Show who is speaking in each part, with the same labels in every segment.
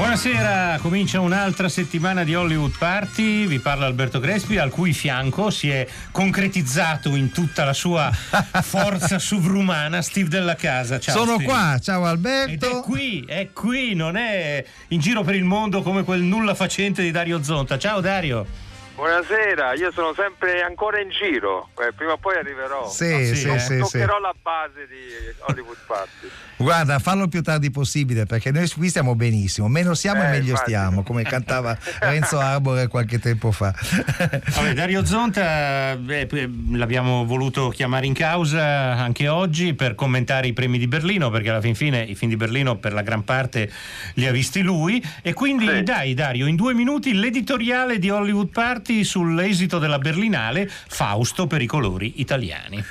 Speaker 1: Buonasera, comincia un'altra settimana di Hollywood Party, vi parla Alberto Crespi al cui fianco si è concretizzato in tutta la sua forza sovrumana Steve della Casa. Ciao,
Speaker 2: Sono
Speaker 1: Steve.
Speaker 2: qua, ciao
Speaker 1: Ed
Speaker 2: Alberto.
Speaker 1: è qui, è qui, non è in giro per il mondo come quel nulla facente di Dario Zonta. Ciao Dario.
Speaker 3: Buonasera, io sono sempre ancora in giro, eh, prima o poi arriverò.
Speaker 2: Sì,
Speaker 1: Ah, sì,
Speaker 2: sì,
Speaker 1: eh?
Speaker 2: sì, sì.
Speaker 3: Toccherò la base di Hollywood Party.
Speaker 2: Guarda, fallo il più tardi possibile perché noi qui stiamo benissimo. Meno siamo e
Speaker 3: Eh,
Speaker 2: meglio
Speaker 3: immagino.
Speaker 2: stiamo, come cantava Renzo Arbore qualche tempo fa.
Speaker 1: Vabbè, Dario Zonta eh, l'abbiamo voluto chiamare in causa anche oggi per commentare i premi di Berlino, perché alla fin fine i film di Berlino per la gran parte li ha visti lui. E quindi
Speaker 3: Sì.
Speaker 1: dai Dario, in due minuti l'editoriale di Hollywood Party sull'esito della Berlinale, Fausto per i colori italiani.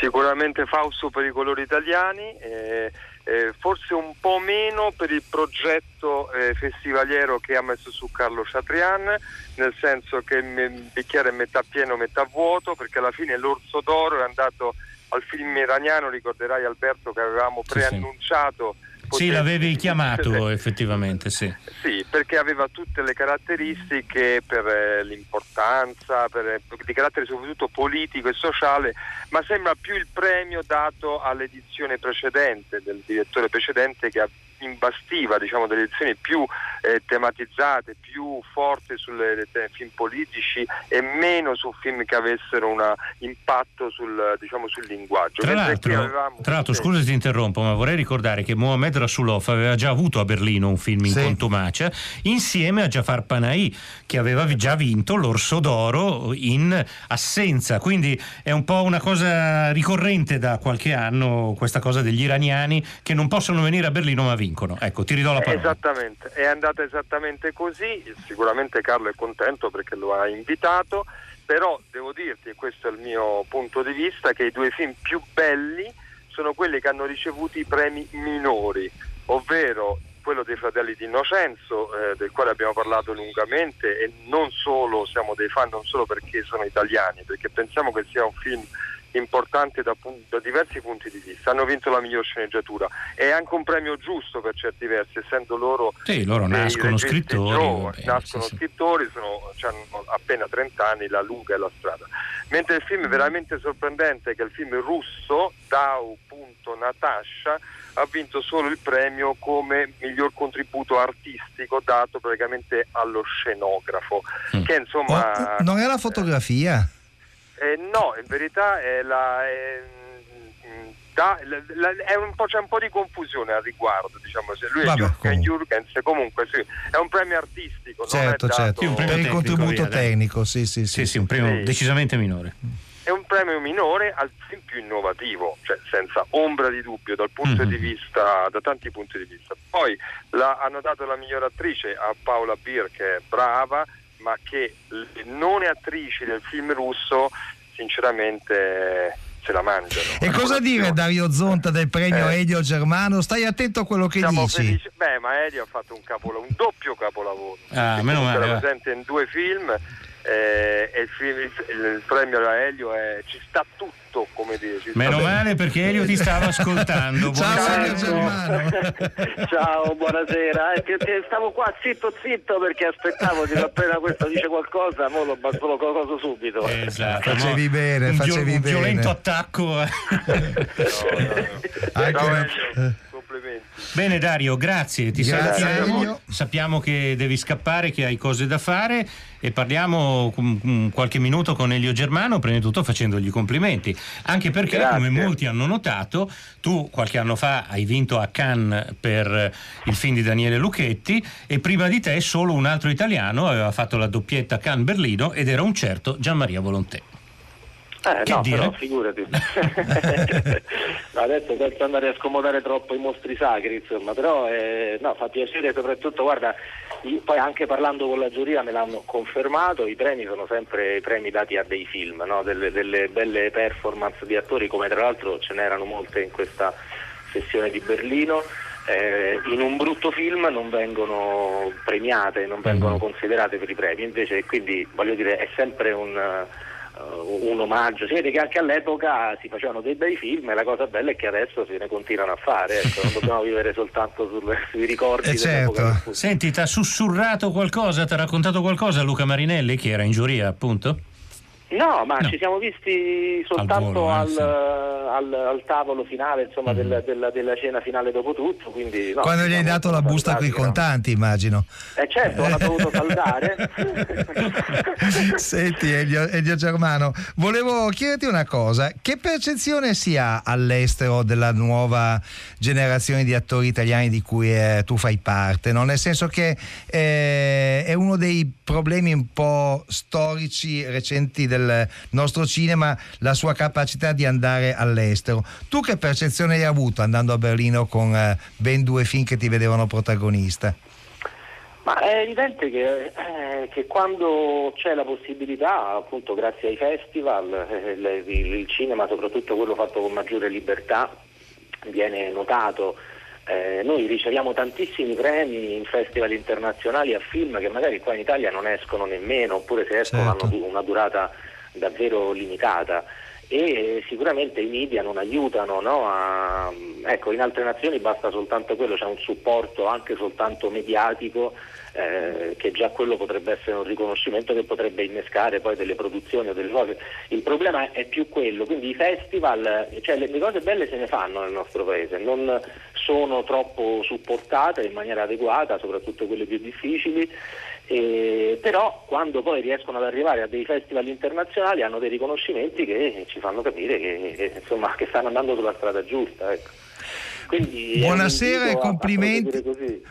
Speaker 3: Sicuramente Fausto per i colori italiani, eh, eh, forse un po' meno per il progetto eh, festivaliero che ha messo su Carlo Chatrian, nel senso che il bicchiere è metà pieno, metà vuoto, perché alla fine l'Orso d'Oro è andato al film iraniano, ricorderai Alberto che avevamo preannunciato.
Speaker 1: Sì, l'avevi chiamato effettivamente, sì.
Speaker 3: Sì, perché aveva tutte le caratteristiche per eh, l'importanza, per, eh, di carattere soprattutto politico e sociale, ma sembra più il premio dato all'edizione precedente, del direttore precedente che ha- imbastiva diciamo, delle edizioni più eh, tematizzate, più forti sui film politici e meno su film che avessero un impatto sul, diciamo, sul linguaggio.
Speaker 1: Tra
Speaker 3: Mentre
Speaker 1: l'altro,
Speaker 3: avevamo-
Speaker 1: tra l'altro, scusa se ti interrompo, ma vorrei ricordare che Mohamed Rasulov aveva già avuto a Berlino un film in
Speaker 2: Sì.
Speaker 1: contumacia insieme a Jafar Panahi, che aveva già vinto l'Orso d'Oro in assenza. Quindi è un po' una cosa ricorrente da qualche anno, questa cosa degli iraniani che non possono venire a Berlino ma vincono. Ecco, ti ridò la parola.
Speaker 3: Esattamente, è andata esattamente così, sicuramente Carlo è contento perché lo ha invitato, però devo dirti, e questo è il mio punto di vista, che i due film più belli sono quelli che hanno ricevuto i premi minori, ovvero quello dei fratelli di Innocenzo, eh, del quale abbiamo parlato lungamente e non solo siamo dei fan, non solo perché sono italiani, perché pensiamo che sia un film importante da, da diversi punti di vista. Hanno vinto la miglior sceneggiatura. È anche un premio giusto per certi versi, essendo loro
Speaker 1: Sì, loro nascono scrittori,
Speaker 3: giovani,
Speaker 1: va bene,
Speaker 3: nascono
Speaker 1: sì, sì.
Speaker 3: scrittori, sono, hanno appena 30 anni, la lunga è la strada. Mentre il film veramente sorprendente, che è il film russo, Dau.Natasha, ha vinto solo il premio come miglior contributo artistico dato praticamente allo scenografo,
Speaker 1: Mm.
Speaker 3: che insomma...
Speaker 2: Oh, non è la fotografia?
Speaker 3: Eh, no, in verità è la, è, mm, da- la- la- è un po', c'è un po' di confusione al riguardo, diciamo. Se lui è
Speaker 2: Vabbè,
Speaker 3: Jürgen
Speaker 2: comunque.
Speaker 3: Jürgens, comunque sì, è un premio artistico,
Speaker 2: Certo,
Speaker 3: non è dato,
Speaker 2: certo.
Speaker 1: Sì, un premio
Speaker 2: Per il contributo
Speaker 1: via,
Speaker 2: tecnico, sì, sì, sì.
Speaker 1: Sì, sì, un premio
Speaker 3: Sì.
Speaker 1: decisamente minore.
Speaker 3: è un premio minore al più innovativo, cioè senza ombra di dubbio dal punto
Speaker 1: Mhm.
Speaker 3: di vista, da tanti punti di vista. Poi la- hanno dato la miglior attrice a Paola Beer che è brava, ma che le non attrici del film russo sinceramente se la mangiano.
Speaker 2: E cosa dire
Speaker 3: colazione.
Speaker 2: Dario Zonta del premio
Speaker 3: Eh.
Speaker 2: Elio Germano? Stai attento a quello che
Speaker 3: Siamo
Speaker 2: dici.
Speaker 3: felici. Beh, ma Elio ha fatto un, capolo- un doppio capolavoro.
Speaker 1: Ah, meno male,
Speaker 3: Era
Speaker 1: va.
Speaker 3: presente in due film eh, e il, film- il- il premio a Elio è ci sta tutto, come dire. ci sta
Speaker 1: Meno
Speaker 3: bene.
Speaker 1: male perché Elio ti stava ascoltando.
Speaker 2: Ciao.
Speaker 4: Ciao, buonasera. Eh, che- che stavo qua zitto zitto perché aspettavo che appena questo dice qualcosa, mo lo bazzo lo coso subito.
Speaker 1: Esatto,
Speaker 2: Facevi bene,
Speaker 1: un,
Speaker 2: facevi
Speaker 1: un
Speaker 2: bene.
Speaker 1: violento attacco.
Speaker 3: No, no, no.
Speaker 2: Anche
Speaker 3: Ciao,
Speaker 2: una-.
Speaker 1: Bene Dario, grazie, ti
Speaker 2: Grazie,
Speaker 1: salutiamo. Sappiamo che devi scappare, che hai cose da fare e parliamo qualche minuto con Elio Germano, prima di tutto facendogli complimenti, anche perché
Speaker 3: Grazie.
Speaker 1: come molti hanno notato, tu qualche anno fa hai vinto a Cannes per il film di Daniele Lucchetti e prima di te solo un altro italiano aveva fatto la doppietta Cannes-Berlino ed era un certo Gianmaria Volontè.
Speaker 4: Eh,
Speaker 1: Che
Speaker 4: no,
Speaker 1: dire?
Speaker 4: però figurati. No, adesso senza andare a scomodare troppo i mostri sacri, insomma, però eh, no, fa piacere soprattutto, guarda, io- poi anche parlando con la giuria me l'hanno confermato, i premi sono sempre i premi dati a dei film, no? delle, delle belle performance di attori, come tra l'altro ce n'erano molte in questa sessione di Berlino. eh, in un brutto film non vengono premiate, non vengono mm. considerate per i premi, invece quindi voglio dire è sempre un, uh, un omaggio, si vede che anche all'epoca si facevano dei bei film e la cosa bella è che adesso se ne continuano a fare, ecco, non dobbiamo vivere soltanto sul, sui ricordi.
Speaker 2: Eh certo.
Speaker 1: Senti, ti ha sussurrato qualcosa, ti ha raccontato qualcosa Luca Marinelli che era in giuria appunto?
Speaker 4: No, ma no. ci siamo visti soltanto al, volo, al, al, al tavolo finale, insomma, mm. della, della, della, cena finale dopo tutto. Quindi, no,
Speaker 2: Quando gli hai dato la busta con i contanti, immagino.
Speaker 4: Eh certo, l'ha dovuto saldare.
Speaker 2: Senti, Elio, Elio, Germano, volevo chiederti una cosa: che percezione si ha all'estero della nuova generazione di attori italiani di cui eh, tu fai parte? No? Nel senso che eh, è uno dei problemi un po' storici recenti del nostro cinema, la sua capacità di andare all'estero. Tu che percezione hai avuto andando a Berlino con eh, ben due film che ti vedevano protagonista?
Speaker 4: Ma è evidente che, eh, che, quando c'è la possibilità, appunto grazie ai festival, eh, il, il, cinema, soprattutto quello fatto con maggiore libertà, viene notato eh, noi riceviamo tantissimi premi in festival internazionali a film che magari qua in Italia non escono nemmeno, oppure se escono certo. hanno una durata davvero limitata e sicuramente i media non aiutano, no? a, ecco, in altre nazioni basta soltanto quello, c'è un supporto anche soltanto mediatico eh, che già quello potrebbe essere un riconoscimento che potrebbe innescare poi delle produzioni o delle cose. Il problema è più quello, quindi i festival, cioè le, le cose belle se ne fanno nel nostro paese, non sono troppo supportate in maniera adeguata, soprattutto quelle più difficili. Eh, però quando poi riescono ad arrivare a dei festival internazionali hanno dei riconoscimenti che ci fanno capire che, che, insomma, che stanno andando sulla strada giusta. Ecco.
Speaker 2: Buonasera e, complimenti,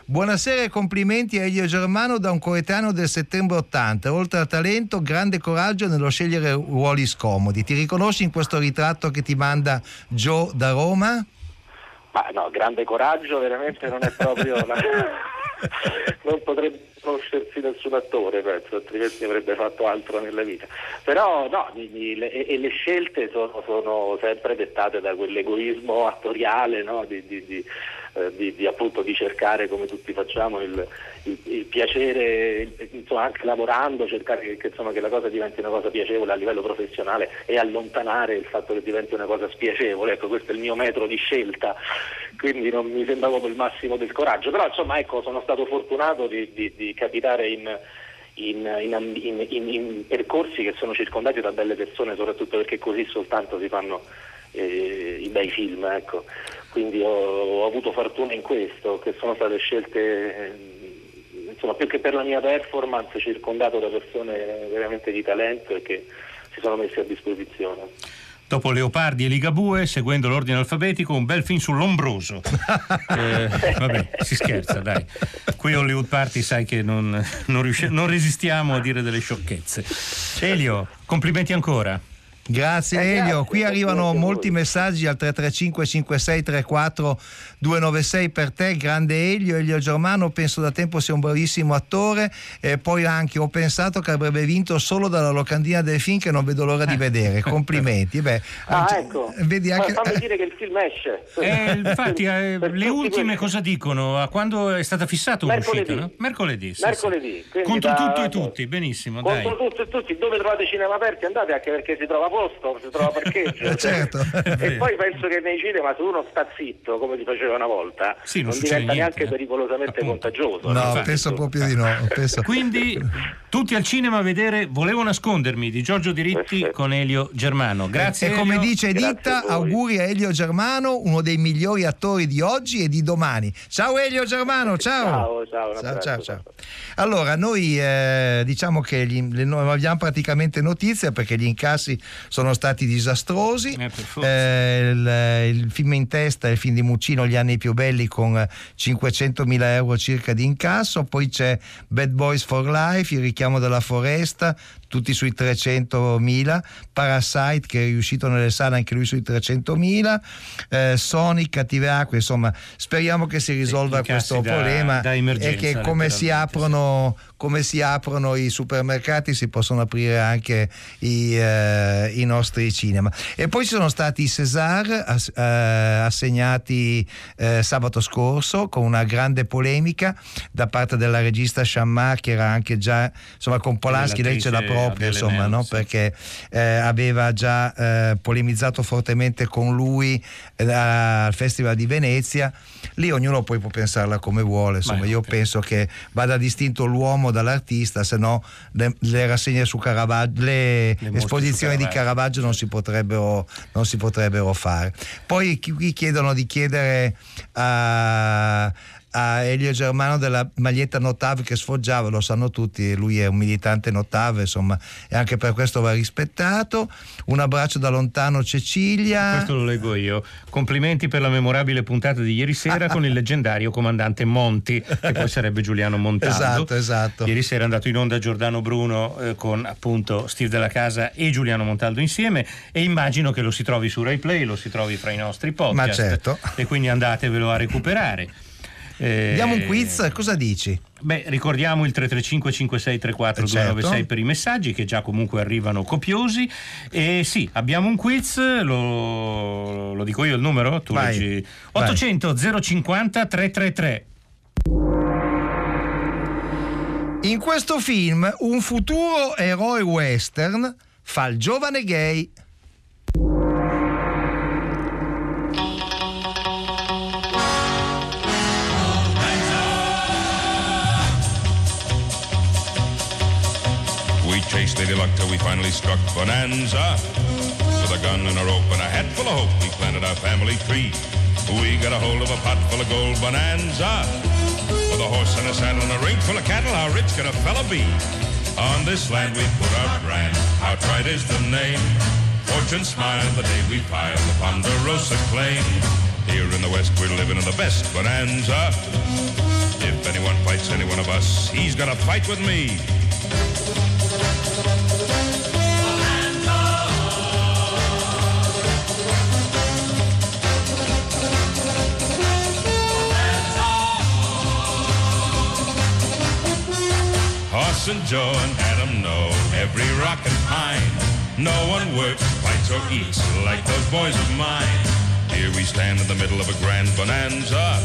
Speaker 2: buonasera e complimenti a Elio Germano da un coetaneo del settembre 80. Oltre al talento, grande coraggio nello scegliere ruoli scomodi. Ti riconosci in questo ritratto che ti manda Joe da Roma?
Speaker 4: Ma no, grande coraggio veramente non è proprio la... non potrebbe conoscersi nessun attore, penso, altrimenti avrebbe fatto altro nella vita. Però no, le, e le scelte sono, sono, sempre dettate da quell'egoismo attoriale no? di, di, di, eh, di, appunto, di cercare, come tutti facciamo, il, il, il piacere, insomma, anche lavorando, cercare che, insomma, che, la cosa diventi una cosa piacevole a livello professionale e allontanare il fatto che diventi una cosa spiacevole. Ecco, questo è il mio metro di scelta, quindi non mi sembra proprio il massimo del coraggio. Però insomma, ecco, sono stato fortunato di capitare in, in, in, in, percorsi che sono circondati da belle persone, soprattutto perché così soltanto si fanno eh, i bei film. Ecco. Quindi ho, ho, avuto fortuna in questo, che sono state scelte, eh, insomma, più che per la mia performance, circondato da persone veramente di talento e che si sono messe a disposizione.
Speaker 1: Dopo Leopardi e Ligabue, seguendo l'ordine alfabetico, un bel film sull'ombroso. eh, vabbè, si scherza, dai. Qui Hollywood Party sai che non, non, riusci- non resistiamo a dire delle sciocchezze. Elio, complimenti ancora.
Speaker 2: Grazie eh, Elio, qui arrivano molti messaggi al 335 5634 296 per te, grande Elio, Elio Germano penso da tempo sia un bravissimo attore e poi anche ho pensato che avrebbe vinto solo dalla locandina del film che non vedo l'ora di vedere, complimenti. Beh,
Speaker 4: ah ecco, vedi anche... fammi dire che il film esce.
Speaker 1: Eh, infatti eh, le ultime quelli. cosa dicono? A quando è stata fissata un'uscita? No? Mercoledì. Sì,
Speaker 4: Mercoledì.
Speaker 1: Sì. Contro da... tutto e tutti, benissimo.
Speaker 4: Contro
Speaker 1: dai.
Speaker 4: tutto e tutti, dove trovate cinema aperti andate anche perché si trova posto, si trova parcheggio.
Speaker 2: certo.
Speaker 4: E poi penso che nei cinema se uno sta zitto, come si faceva una volta, sì, non, non diventa niente, neanche eh. pericolosamente Appunto. contagioso.
Speaker 2: No, penso proprio di no. Penso...
Speaker 1: Quindi tutti al cinema a vedere Volevo nascondermi di Giorgio Diritti Perfetto. con Elio Germano. Grazie.
Speaker 2: E,
Speaker 1: e
Speaker 2: come dice Ditta, auguri a Elio Germano, uno dei migliori attori di oggi e di domani. Ciao Elio Germano,
Speaker 4: ciao. Ciao, ciao,
Speaker 2: ciao, ciao, ciao. Allora, noi eh, diciamo che gli, le, non abbiamo praticamente notizie perché gli incassi sono stati disastrosi. Eh, eh, il, il, film in testa il film di Muccino, Gli anni più belli, con 500.000 euro circa di incasso. Poi c'è Bad Boys for Life, Il richiamo della foresta, tutti sui 300.000, Parasite che è riuscito nelle sale anche lui sui 300.000, eh, Sonic, Cattive Acque, insomma speriamo che si risolva questo
Speaker 1: da,
Speaker 2: problema
Speaker 1: da
Speaker 2: e che come si, aprono, come si aprono i supermercati si possono aprire anche i, eh, i nostri cinema. E poi ci sono stati i César ass- eh, assegnati eh, sabato scorso con una grande polemica da parte della regista Shammar che era anche già insomma con Polanski lei ce l'ha proprio insomma no? perché eh, aveva già eh, polemizzato fortemente con lui eh, al Festival di Venezia. Lì ognuno poi può pensarla come vuole insomma. Beh, io okay. penso che vada distinto l'uomo dall'artista se no le, le, rassegne su Caravaggio le, le esposizioni di Caravaggio non si potrebbero, non si potrebbero fare. Poi qui chiedono di chiedere a a Elio Germano della maglietta Notav che sfoggiava, lo sanno tutti, lui è un militante Notav, insomma, e anche per questo va rispettato. Un abbraccio da lontano Cecilia.
Speaker 1: Questo lo leggo io. Complimenti per la memorabile puntata di ieri sera con il leggendario comandante Monti, che poi sarebbe Giuliano Montaldo.
Speaker 2: Esatto, esatto.
Speaker 1: Ieri sera è andato in onda Giordano Bruno eh, con appunto Steve della Casa e Giuliano Montaldo insieme e immagino che lo si trovi su Rai Play, lo si trovi fra i nostri podcast.
Speaker 2: Ma certo.
Speaker 1: E quindi andatevelo a recuperare.
Speaker 2: Eh, Diamo un quiz, cosa dici?
Speaker 1: Beh, ricordiamo il 335 5634 eh, certo. 296 per i messaggi che già comunque arrivano copiosi. E sì, abbiamo un quiz, lo, lo dico io il numero? Tu
Speaker 2: vai,
Speaker 1: leggi 800 vai. 050 333.
Speaker 2: In questo film un futuro eroe western fa il giovane gay.
Speaker 5: Lady Luck till we finally struck Bonanza. With a gun and a rope and a hat full of hope, we planted our family tree. We got a hold of a pot full of gold Bonanza. With a horse and a saddle and a ring full of cattle, how rich could a fella be? On this land we put our brand, our pride is the name. Fortune smiled the day we filed the Ponderosa claim. Here in the West we're living in the best bonanza. If anyone fights any one of us, he's gonna fight with me. And Joe and Adam know every rock and pine. No one works, fights, or eats like those boys of mine. Here we stand in the middle of a grand bonanza.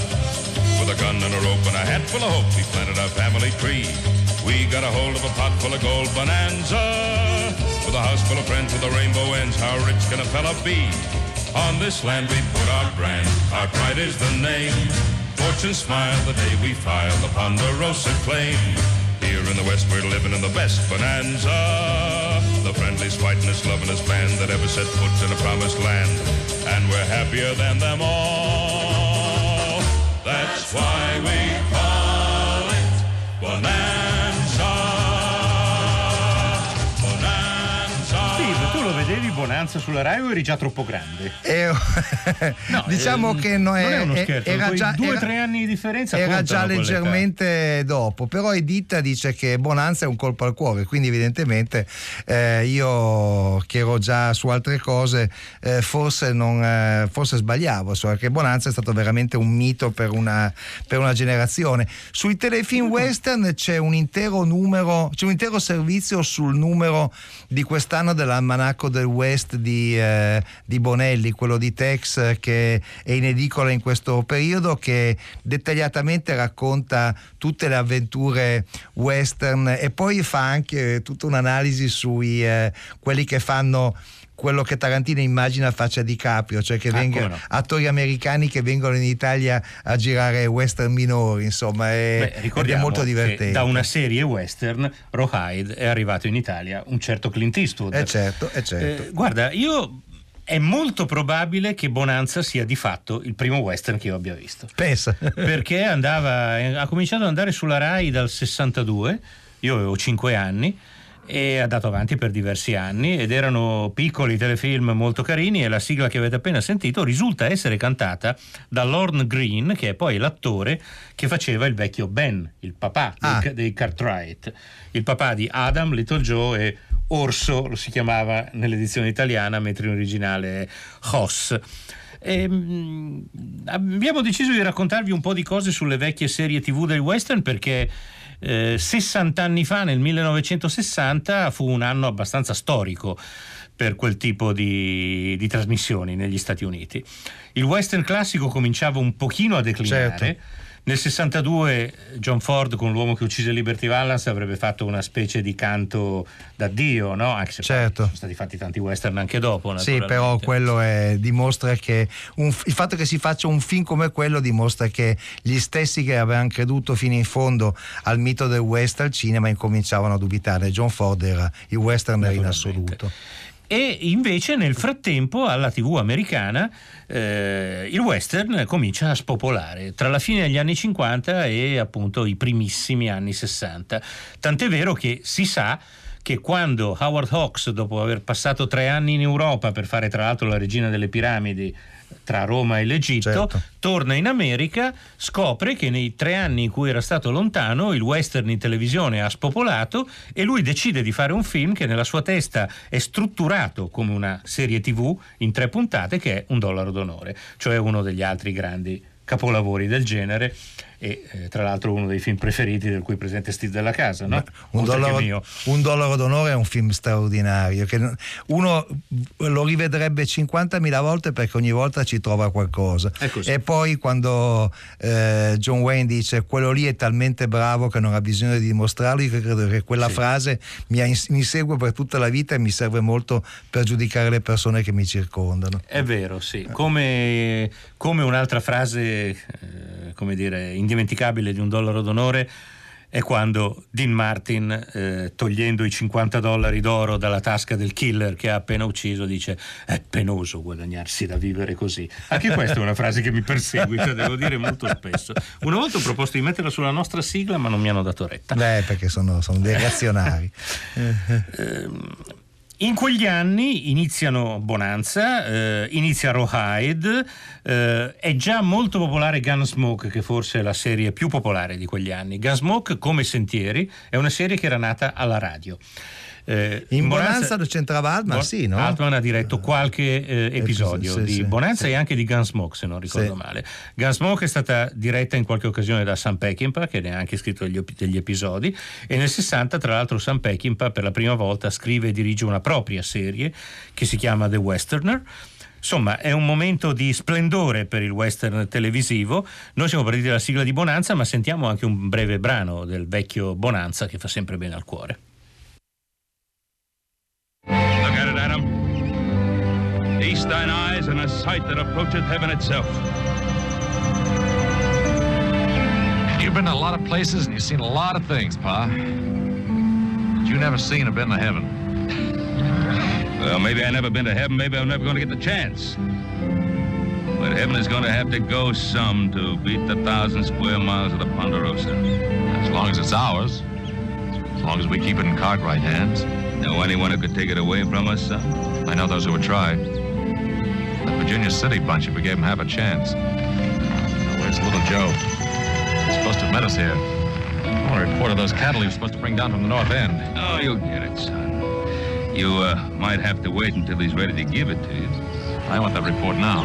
Speaker 5: With a gun and a rope and a hat full of hope, we planted our family tree. We got a hold of a pot full of gold bonanza. With a house full of friends with a rainbow ends, how rich can a fella be? On this land we put our brand, our pride is the name. Fortune smiled the day we filed the Ponderosa claim. Here in the West we're living in the best bonanza. The friendliest, whiteness, lovingest band that ever set foot in a promised land. And we're happier than them all. That's why we Bonanza
Speaker 1: sulla Rai o eri già troppo grande?
Speaker 2: Eh, no, diciamo eh, che no,
Speaker 1: è, non è uno scherzo, era già due o tre anni di differenza.
Speaker 2: Era già leggermente dopo, però Edita dice che Bonanza è un colpo al cuore, quindi evidentemente eh, io che ero già su altre cose eh, forse, non, eh, forse sbagliavo, cioè che Bonanza è stato veramente un mito per una, per una generazione. Sui telefilm western c'è un intero numero, c'è un intero servizio sul numero di quest'anno dell'almanacco del West di, eh, di, Bonelli, quello di Tex che è in edicola in questo periodo, che dettagliatamente racconta tutte le avventure western e poi fa anche tutta un'analisi sui eh, quelli che fanno quello che Tarantino immagina faccia di Caprio, cioè che ah, venga, no. attori americani che vengono in Italia a girare western minori, insomma, è, Beh, è molto divertente.
Speaker 1: Da una serie western, Rawhide, è arrivato in Italia un certo Clint Eastwood.
Speaker 2: È certo, è certo.
Speaker 1: Eh, guarda, io è molto probabile che Bonanza sia di fatto il primo western che io abbia visto.
Speaker 2: Pensa.
Speaker 1: Perché andava, ha cominciato ad andare sulla Rai dal 62, io avevo 5 anni e è andato avanti per diversi anni ed erano piccoli telefilm molto carini e la sigla che avete appena sentito risulta essere cantata da Lorne Green che è poi l'attore che faceva il vecchio Ben, il papà ah. dei, dei Cartwright, il papà di Adam, Little Joe e Orso, lo si chiamava nell'edizione italiana, mentre in originale è Hoss. E, mh, abbiamo deciso di raccontarvi un po' di cose sulle vecchie serie tv del western perché eh, 60 anni fa, nel 1960, fu un anno abbastanza storico per quel tipo di, di trasmissioni negli Stati Uniti. Il western classico cominciava un pochino a declinare. Certo nel 62 John Ford con l'uomo che uccise Liberty Valance avrebbe fatto una specie di canto d'addio, no? Anche se certo. sono stati fatti tanti western anche dopo.
Speaker 2: Sì, però quello è, dimostra che un, il fatto che si faccia un film come quello dimostra che gli stessi che avevano creduto fino in fondo al mito del western al cinema incominciavano a dubitare. John Ford era il western in assoluto
Speaker 1: e invece nel frattempo alla TV americana eh, il western comincia a spopolare tra la fine degli anni 50 e appunto i primissimi anni 60. Tant'è vero che si sa che quando Howard Hawks, dopo aver passato tre anni in Europa per fare tra l'altro la regina delle piramidi, tra Roma e l'Egitto, certo. torna in America, scopre che nei tre anni in cui era stato lontano il western in televisione ha spopolato e lui decide di fare un film che nella sua testa è strutturato come una serie tv in tre puntate che è Un dollaro d'onore, cioè uno degli altri grandi capolavori del genere e eh, tra l'altro uno dei film preferiti del cui presente Steve della Casa no?
Speaker 2: un, dollaro, un, dollaro, d'onore è un film straordinario che uno lo rivedrebbe 50.000 volte perché ogni volta ci trova qualcosa. E poi quando eh, John Wayne dice quello lì è talmente bravo che non ha bisogno di dimostrarlo io credo che quella sì. frase mi, ha, mi, segue per tutta la vita e mi serve molto per giudicare le persone che mi circondano.
Speaker 1: È vero sì. Come, come un'altra frase eh, come dire indimenticabile di un dollaro d'onore è quando Dean Martin, eh, togliendo i 50 dollari d'oro dalla tasca del killer che ha appena ucciso, dice è penoso guadagnarsi da vivere così. Anche questa è una frase che mi perseguita, devo dire molto spesso. Una volta ho proposto di metterla sulla nostra sigla, ma non mi hanno dato retta.
Speaker 2: Beh, perché sono, sono dei reazionari.
Speaker 1: eh, in quegli anni iniziano Bonanza, eh, inizia Rawhide, eh, è già molto popolare Gunsmoke, che forse è la serie più popolare di quegli anni. Gunsmoke, come Sentieri, è una serie che era nata alla radio.
Speaker 2: Eh, in Bonanza, lo c'entrava Altman, Bo- sì, no?
Speaker 1: Altman ha diretto qualche eh, episodio sì, di sì, Bonanza sì. e anche di Gunsmoke, se non ricordo male. Gunsmoke è stata diretta in qualche occasione da Sam Peckinpah, che ne ha anche scritto degli, degli episodi, e nel 60, tra l'altro, Sam Peckinpah per la prima volta scrive e dirige una propria serie che si chiama The Westerner. Insomma, è un momento di splendore per il western televisivo. Noi siamo partiti dalla sigla di Bonanza, ma sentiamo anche un breve brano del vecchio Bonanza che fa sempre bene al cuore.
Speaker 5: Adam. East thine eyes and a sight that approacheth heaven itself.
Speaker 6: You've been to a lot of places and you've seen a lot of things, Pa. But you never seen or been to heaven.
Speaker 5: Well, maybe I never been to heaven. Maybe I'm never going to get the chance. But heaven is going to have to go some to beat the thousand square miles of the Ponderosa.
Speaker 6: As long as it's ours. As long as we keep it in Cartwright hands.
Speaker 5: Know anyone who could take it away from us, son?
Speaker 6: I know those who would try. The Virginia City bunch, if we gave them half a chance. Now, where's little Joe? He's supposed to have met us here. I want a report of those cattle he was supposed to bring down from the north end.
Speaker 5: Oh, you'll get it, son. You uh, might have to wait until he's ready to give it to you.
Speaker 6: I want that report now.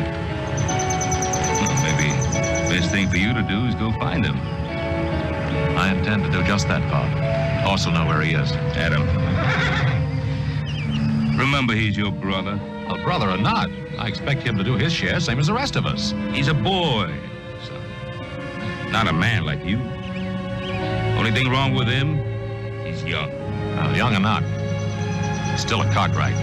Speaker 5: Well, maybe the best thing for you to do is go find him.
Speaker 6: I intend to do just that, Bob. Also know where he is.
Speaker 5: Adam, Remember, he's your brother.
Speaker 6: A brother or not, I expect him to do his share, same as the rest of us.
Speaker 5: He's a boy, son. Not a man like you. Only thing wrong with him, he's young.
Speaker 6: Well, young or not, he's still a Cartwright.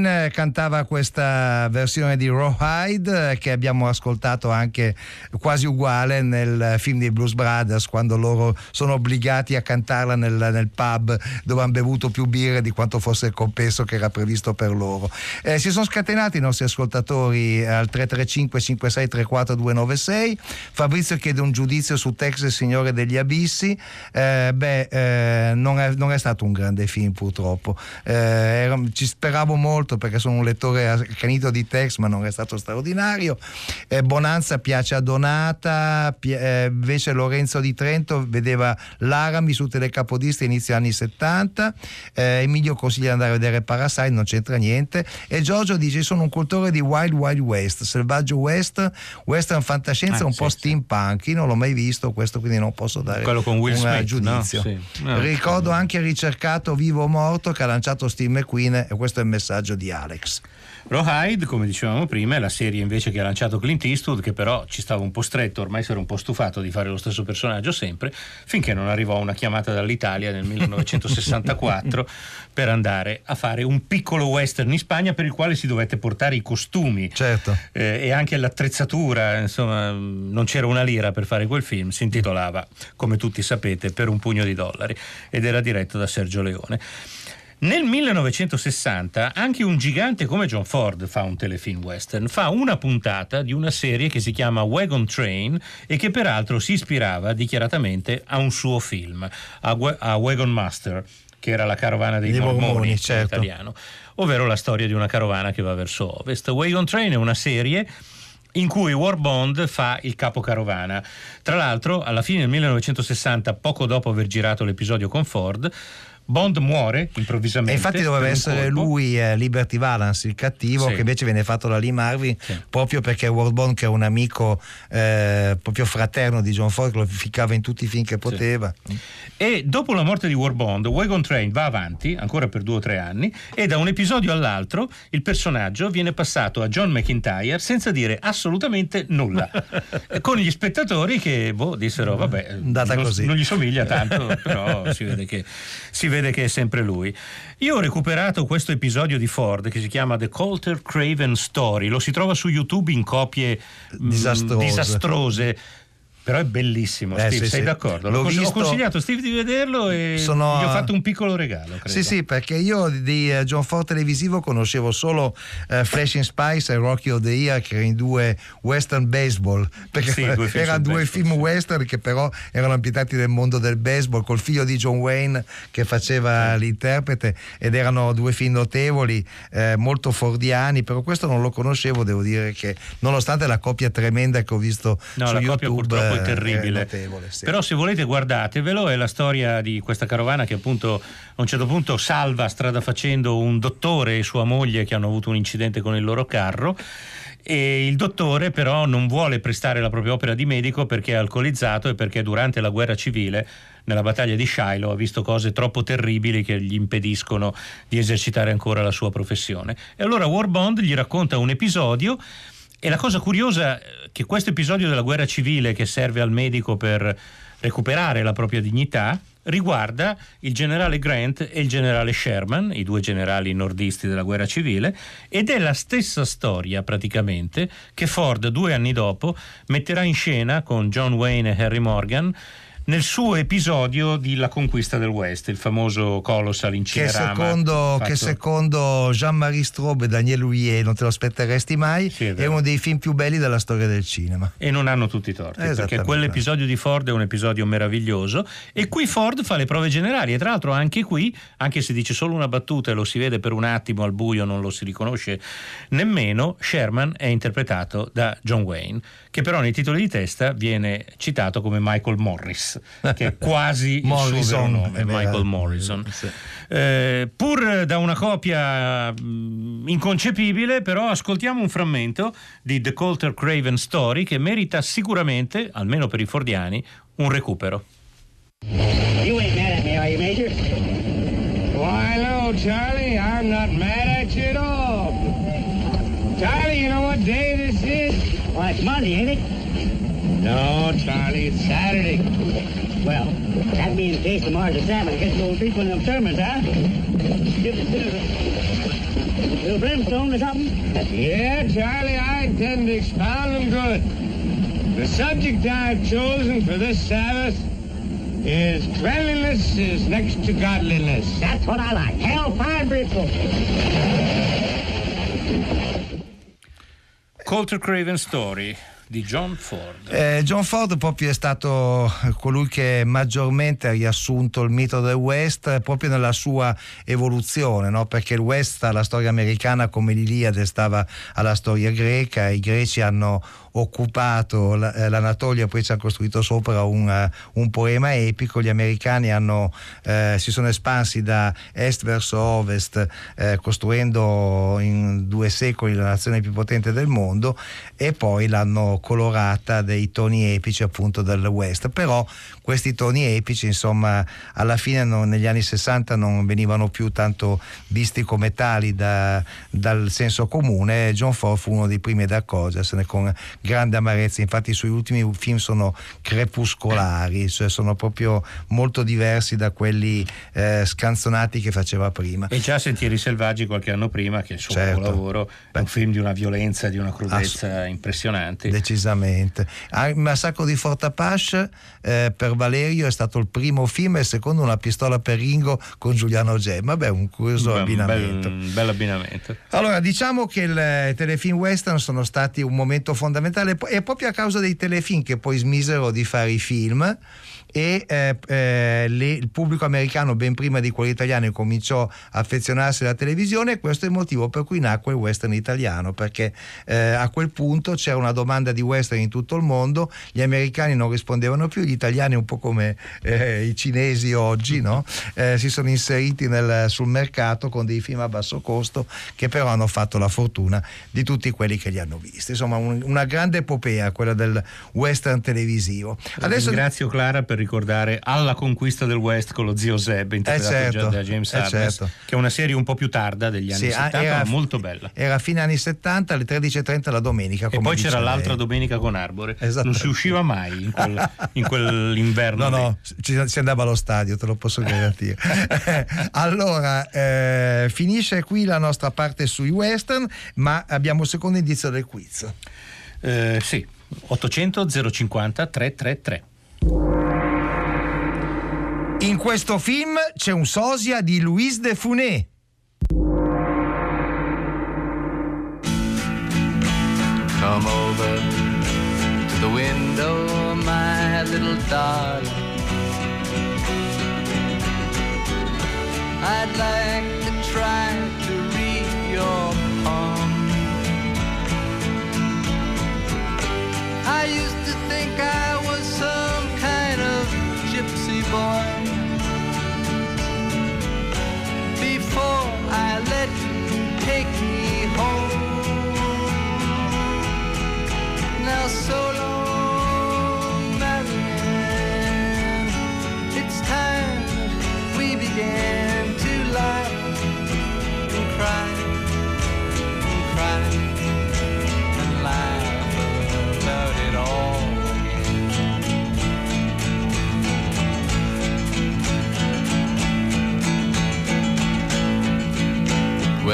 Speaker 2: Frankie Lane cantava questa versione di Rawhide che abbiamo ascoltato anche quasi uguale nel film dei Blues Brothers quando loro sono obbligati a cantarla nel, nel pub dove hanno bevuto più birre di quanto fosse il compenso che era previsto per loro. Eh, si sono scatenati i nostri ascoltatori al 335 5634 296 Fabrizio chiede un giudizio su Tex il Signore degli Abissi. Eh, beh eh, non, è, non, è, stato un grande film purtroppo. Eh, era, ci speravo molto perché sono un lettore accanito di Tex, ma non è stato straordinario. Eh, Bonanza piace a Donata, pi- eh, invece Lorenzo di Trento vedeva l'Arami su telecapodista inizio anni 70. Eh, Emilio consiglia di andare a vedere Parasite, non c'entra niente. E Giorgio dice: Sono un cultore di Wild Wild West, selvaggio West, western fantascienza, ah, un sì, po' sì. steampunk. Io non l'ho mai visto questo, quindi non posso dare
Speaker 1: Quello con Will
Speaker 2: un
Speaker 1: Smith,
Speaker 2: giudizio.
Speaker 1: No? Sì. No,
Speaker 2: Ricordo anche ricercato Vivo o Morto che ha lanciato Steve McQueen e questo è il messaggio di Alex.
Speaker 1: Rawhide, come dicevamo prima, è la serie invece che ha lanciato Clint Eastwood, che però ci stava un po' stretto, ormai si era un po' stufato di fare lo stesso personaggio sempre, finché non arrivò una chiamata dall'Italia nel 1964 per andare a fare un piccolo western in Spagna per il quale si dovette portare i costumi
Speaker 2: certo.
Speaker 1: eh, e anche l'attrezzatura, insomma non c'era una lira per fare quel film, si intitolava, come tutti sapete, Per un pugno di dollari ed era diretto da Sergio Leone. Nel 1960 anche un gigante come John Ford fa un telefilm western, fa una puntata di una serie che si chiama Wagon Train e che peraltro si ispirava dichiaratamente a un suo film, a, a Wagon Master, che era la carovana dei mormoni, mormoni certo. in italiano, ovvero la storia di una carovana che va verso ovest. Wagon Train è una serie in cui War Bond fa il capo carovana. Tra l'altro, alla fine del 1960, poco dopo aver girato l'episodio con Ford, Bond muore improvvisamente.
Speaker 2: E infatti doveva essere lui, eh, Liberty Valance, il cattivo, sì. che invece viene fatto da Lee Marvin sì. proprio perché World Bond, che è un amico eh, proprio fraterno di John Ford, lo ficcava in tutti i film che poteva.
Speaker 1: Sì. E dopo la morte di War Bond, Wagon Train va avanti ancora per due o tre anni e da un episodio all'altro il personaggio viene passato a John McIntyre senza dire assolutamente nulla. con gli spettatori che boh, dissero: Vabbè, non, non, gli somiglia tanto, però si vede che si vede vede che è sempre lui. Io ho recuperato questo episodio di Ford che si chiama The Colter Craven Story, lo si trova su YouTube in copie
Speaker 2: disastrose.
Speaker 1: Mh, disastrose però è bellissimo, eh, Steve, sì, sei sì. d'accordo? L'ho, cons- visto... ho consigliato a Steve di vederlo e Sono... gli ho fatto un piccolo regalo. Credo.
Speaker 2: Sì, sì, perché io di uh, John Ford televisivo conoscevo solo uh, Flashing Spice e Rocky of the Year, che erano i due western baseball, perché sì, due erano due baseball, film western che però erano ambientati nel mondo del baseball, col figlio di John Wayne che faceva l'interprete ed erano due film notevoli, eh, molto fordiani, però questo non lo conoscevo, devo dire che nonostante la coppia tremenda che ho visto
Speaker 1: no,
Speaker 2: su
Speaker 1: la
Speaker 2: YouTube
Speaker 1: è terribile. Notevole, sì. Però se volete guardatevelo, è la storia di questa carovana che appunto a un certo punto salva strada facendo un dottore e sua moglie che hanno avuto un incidente con il loro carro e il dottore però non vuole prestare la propria opera di medico perché è alcolizzato e perché durante la guerra civile nella battaglia di Shiloh ha visto cose troppo terribili che gli impediscono di esercitare ancora la sua professione. E allora War Bond gli racconta un episodio e la cosa curiosa è che questo episodio della guerra civile che serve al medico per recuperare la propria dignità riguarda il generale Grant e il generale Sherman, i due generali nordisti della guerra civile, ed è la stessa storia praticamente che Ford due anni dopo metterà in scena con John Wayne e Harry Morgan nel suo episodio di La conquista del West, il famoso Colossal in
Speaker 2: che secondo, fatto... che secondo Jean-Marie Straub e Daniel Huyer, non te lo aspetteresti mai, sì, è, è, uno dei film più belli della storia del cinema.
Speaker 1: E non hanno tutti i torti, perché quell'episodio di Ford è un episodio meraviglioso e qui Ford fa le prove generali e tra l'altro anche qui, anche se dice solo una battuta e lo si vede per un attimo al buio, non lo si riconosce nemmeno, Sherman è interpretato da John Wayne, che però nei titoli di testa viene citato come Michael Morris che è quasi Morrison, il suo nome, è Michael Morrison. Sì. Eh, pur da una copia mh, inconcepibile, però ascoltiamo un frammento di The Colter Craven Story che merita sicuramente, almeno per i fordiani, un recupero.
Speaker 7: You ain't mad at me, are you, Major? Why, no, Charlie, I'm not mad at you at all. Charlie, you know what day this is? Why, it's Monday, ain't it? No, Charlie, it's Saturday. Well, that means of Mars and salmon. I guess you'll preach one of them sermons, huh? Little brimstone or something?
Speaker 8: Yeah, Charlie, I intend to expound them good. The subject I've chosen for this Sabbath is cleanliness is next to godliness.
Speaker 7: That's what I like. Hell, fine brimstone.
Speaker 1: Coulter Craven Story di John Ford.
Speaker 2: Eh, John Ford proprio è stato colui che maggiormente ha riassunto il mito del West proprio nella sua evoluzione, no? perché il West alla storia americana come l'Iliade stava alla storia greca, i greci hanno occupato eh, l'Anatolia, poi ci hanno costruito sopra un, uh, un poema epico, gli americani hanno, eh, si sono espansi da est verso ovest, eh, costruendo in due secoli la nazione più potente del mondo e poi l'hanno colorata dei toni epici appunto del west. Però questi toni epici, insomma, alla fine non, negli anni 60 non venivano più tanto visti come tali da, dal senso comune. John Ford fu uno dei primi ad accorgersene con grande amarezza. Infatti, i suoi ultimi film sono crepuscolari, cioè sono proprio molto diversi da quelli eh, scanzonati che faceva prima.
Speaker 1: E già Sentieri Selvaggi qualche anno prima, che è il suo certo. lavoro, è un film di una violenza, di una crudezza Ass- impressionante.
Speaker 2: Decisamente. Ah, il massacro di Fort Apache eh, per Valerio è stato il primo film e il secondo una pistola per Ringo con Giuliano Gemma. Beh, un curioso Beh, abbinamento.
Speaker 1: Un bel, bel abbinamento.
Speaker 2: Allora, diciamo che i telefilm western sono stati un momento fondamentale e proprio a causa dei telefilm che poi smisero di fare i film e eh, eh, le, il pubblico americano ben prima di quello italiano cominciò a affezionarsi alla televisione. E questo è il motivo per cui nacque il western italiano perché eh, a quel punto c'era una domanda di western in tutto il mondo. Gli americani non rispondevano più gli italiani un po' come eh, i cinesi oggi no? Eh, si sono inseriti nel, sul mercato con dei film a basso costo che però hanno fatto la fortuna di tutti quelli che li hanno visti. Insomma un, una grande epopea quella del western televisivo.
Speaker 1: Adesso... ringrazio Clara per ricordare Alla conquista del West con lo zio Zeb, interpretato eh certo, da James eh certo. che è una serie un po' più tarda degli anni sì, 70, ah, era, molto bella.
Speaker 2: Era fine anni 70, alle 13.30 la domenica.
Speaker 1: E poi c'era l'altra domenica con Arbore. Non si usciva mai in, quel, in quell'inverno.
Speaker 2: No, no, ci, si andava allo stadio, te lo posso garantire. allora, eh, finisce qui la nostra parte sui western, ma abbiamo il secondo indizio del quiz.
Speaker 1: Eh, sì, 800 050 333.
Speaker 2: Questo film c'è un sosia di Louis de Funès. Come over to the window, my little darling. I'd like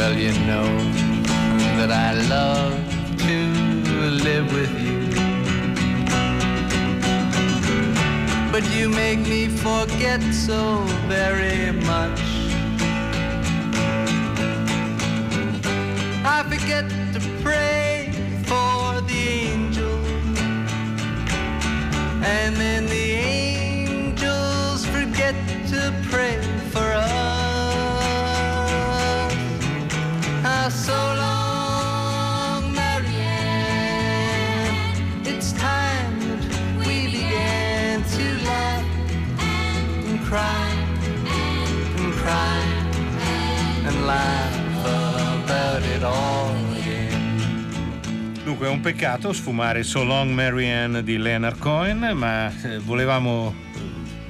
Speaker 2: Well, you know that I love to live with you. But you make me forget so very much.
Speaker 1: Dunque è un peccato sfumare So Long Marianne di Leonard Cohen, ma eh, volevamo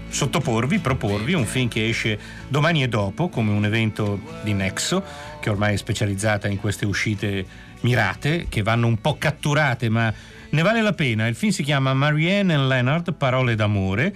Speaker 1: sottoporvi, proporvi un film che esce domani e dopo come un evento di Nexo, che ormai è specializzata in queste uscite mirate, che vanno un po' catturate, ma ne vale la pena. Il film si chiama Marianne and Leonard, Parole d'amore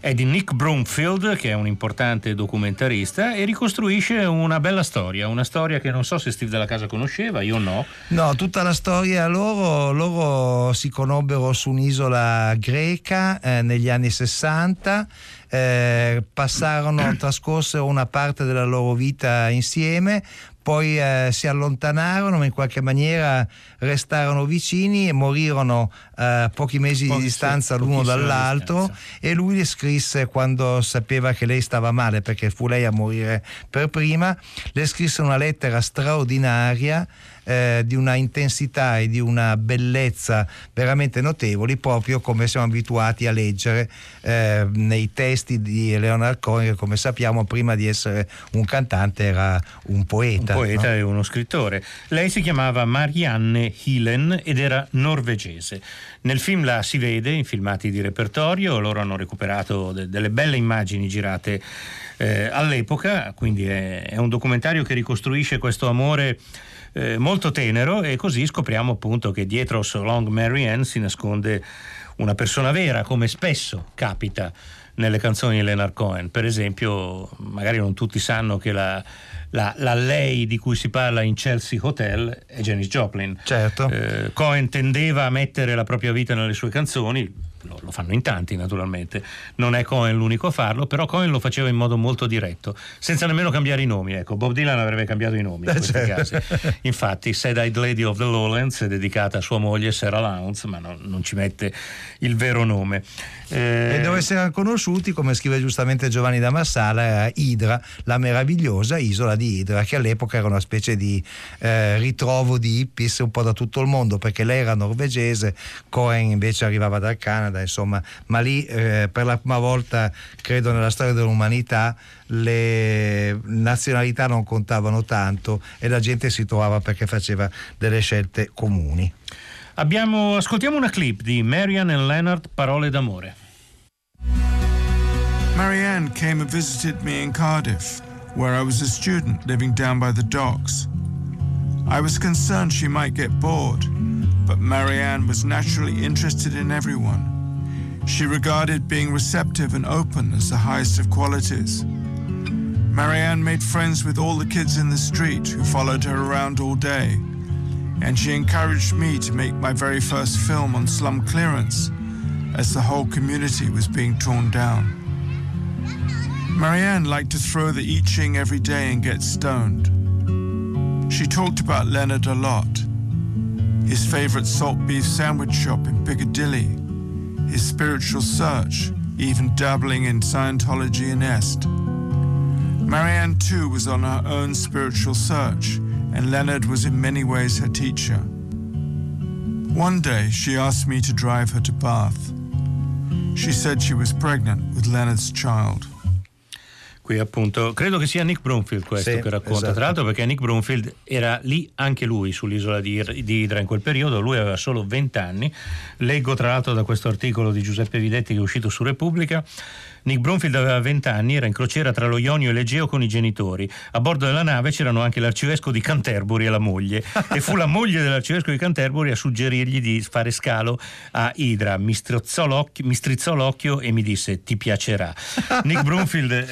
Speaker 1: è di Nick Broomfield, che è un importante documentarista, e ricostruisce una bella storia, una storia che non so se Steve della Casa conosceva, io no.
Speaker 2: No, tutta la storia loro, loro si conobbero su un'isola greca eh, negli anni 60. Eh, passarono, trascorsero una parte della loro vita insieme, poi eh, si allontanarono, ma in qualche maniera restarono vicini e morirono eh, pochi mesi Pochi, di distanza l'uno dall'altro distanza. e lui le scrisse quando sapeva che lei stava male, perché fu lei a morire per prima, le scrisse una lettera straordinaria eh, di una intensità e di una bellezza veramente notevoli, proprio come siamo abituati a leggere eh, nei testi di Leonard Cohen, che come sappiamo prima di essere un cantante era un poeta.
Speaker 1: Un poeta
Speaker 2: no?
Speaker 1: e uno scrittore. Lei si chiamava Marianne Hilen ed era norvegese. Nel film la si vede in filmati di repertorio, loro hanno recuperato de- delle belle immagini girate eh, all'epoca, quindi è, è un documentario che ricostruisce questo amore eh, molto tenero e così scopriamo appunto che dietro So Long Mary Ann si nasconde una persona vera, come spesso capita nelle canzoni di Leonard Cohen. Per esempio, magari non tutti sanno che la, la, la, lei di cui si parla in Chelsea Hotel è Janis Joplin.
Speaker 2: Certo.
Speaker 1: Eh, Cohen tendeva a mettere la propria vita nelle sue canzoni, lo, lo, fanno in tanti naturalmente, non è Cohen l'unico a farlo, però Cohen lo faceva in modo molto diretto, senza nemmeno cambiare i nomi. Ecco, Bob Dylan avrebbe cambiato i nomi in questi certo. casi. Infatti, Sad-Eyed Lady of the Lowlands è dedicata a sua moglie Sarah Lowndes, ma non, non ci mette il vero nome.
Speaker 2: Eh... E dove erano conosciuti, come scrive giustamente Giovanni da Marsala, era Idra, la meravigliosa isola di Idra, che all'epoca era una specie di eh, ritrovo di hippies un po' da tutto il mondo, perché lei era norvegese, Cohen invece arrivava dal Canada, insomma, ma lì eh, per la prima volta, credo nella storia dell'umanità, le nazionalità non contavano tanto e la gente si trovava perché faceva delle scelte comuni.
Speaker 1: Abbiamo, ascoltiamo una clip di Marianne and Leonard, Parole d'amore.
Speaker 9: Marianne came and visited me in Cardiff, where I was a student living down by the docks. I was concerned she might get bored, but Marianne was naturally interested in everyone. She regarded being receptive and open as the highest of qualities. Marianne made friends with all the kids in the street who followed her around all day and she encouraged me to make my very first film on slum clearance as the whole community was being torn down. Marianne liked to throw the I Ching every day and get stoned. She talked about Leonard a lot. His favorite salt beef sandwich shop in Piccadilly, his spiritual search, even dabbling in Scientology and Est. Marianne, too, was on her own spiritual search and Leonard was in many ways her teacher. One day, she asked me to drive her to Bath. She said she was pregnant with Leonard's child.
Speaker 1: Qui appunto, credo che sia Nick Broomfield questo sì, che racconta, esatto. tra l'altro perché Nick Broomfield era lì anche lui sull'isola di, di Idra in quel periodo, lui aveva solo 20 anni, leggo tra l'altro da questo articolo di Giuseppe Videtti che è uscito su Repubblica, Nick Bromfield aveva 20 anni, era in crociera tra lo Ionio e l'Egeo con i genitori. A bordo della nave c'erano anche l'arcivescovo di Canterbury e la moglie. e fu la moglie dell'arcivescovo di Canterbury a suggerirgli di fare scalo a Idra. Mi strizzò l'occhio, mi strizzò l'occhio e mi disse ti piacerà. Nick Bromfield...